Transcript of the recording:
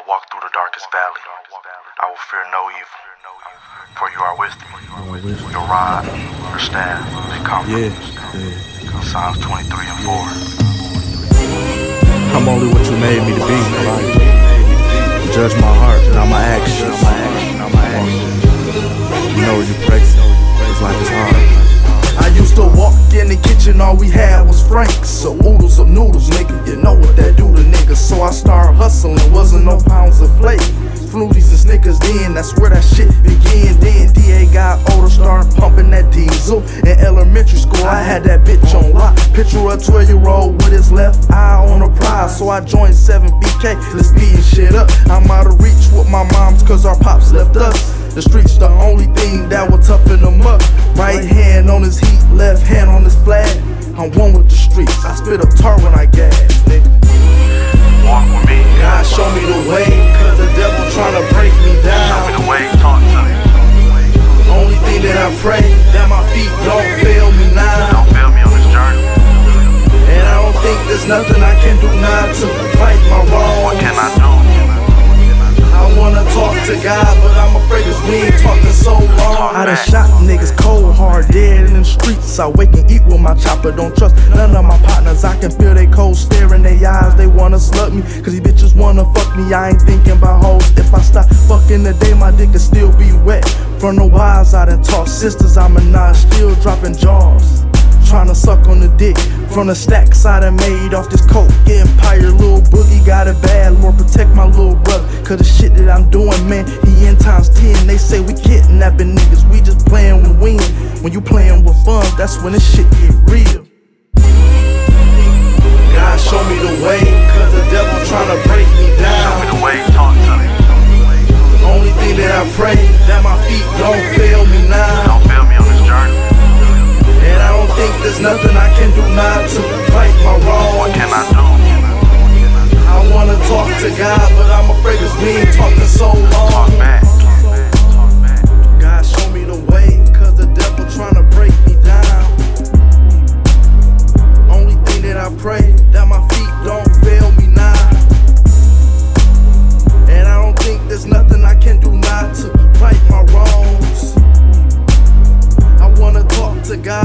I walk through the darkest valley, I will fear no evil. For you are with me. Your rod, your staff, they comfort Yeah, me. yeah. Psalms 23 and 4. I'm only what you made me to be. Judge my heart, not my actions. You know you pray, this life is hard. I used to walk in the kitchen, all we had was franks. So oodles of noodles, nigga, you know what that do to niggas. So I started hustling, wasn't no that's where that shit began. Then DA got older, started pumping that diesel. In elementary school, I had that bitch on lock. Picture a 12 year old with his left eye on a prize. So I joined 7BK, let's speeding shit up. I'm out of reach with my moms, cause our pops left us. The streets the only thing that will toughen them up. Right hand on his heat, left hand on his flag. I'm one with the streets. I spit up tar when I gas, thing that I pray, that my feet don't fail me now. Don't fail me on this journey. And I don't think there's nothing I can do now to right my wrong. What can I do? I wanna talk to God, but I'm afraid cause we ain't talking so long. I done shot niggas cold hard, dead in the streets. I wake and eat with my chopper, don't trust none of my partners. I can feel they cold stare in their eyes, they wanna slut me. Cause these bitches wanna fuck me, I ain't thinking about hoes. If I stop fucking my dick could still be wet. From the wise, I done taught sisters, I'm a nine, still dropping jaws. Trying to suck on the dick from the stacks I done made off this coke. Getting empire, little boogie got it bad. Lord, protect my little brother. Cause the shit that I'm doing, man, he in times 10. They say we kidnapping niggas, we just playing with win. When you playing with fun, that's when this shit get real. Pray, do not to right my wrongs. I wanna talk to God.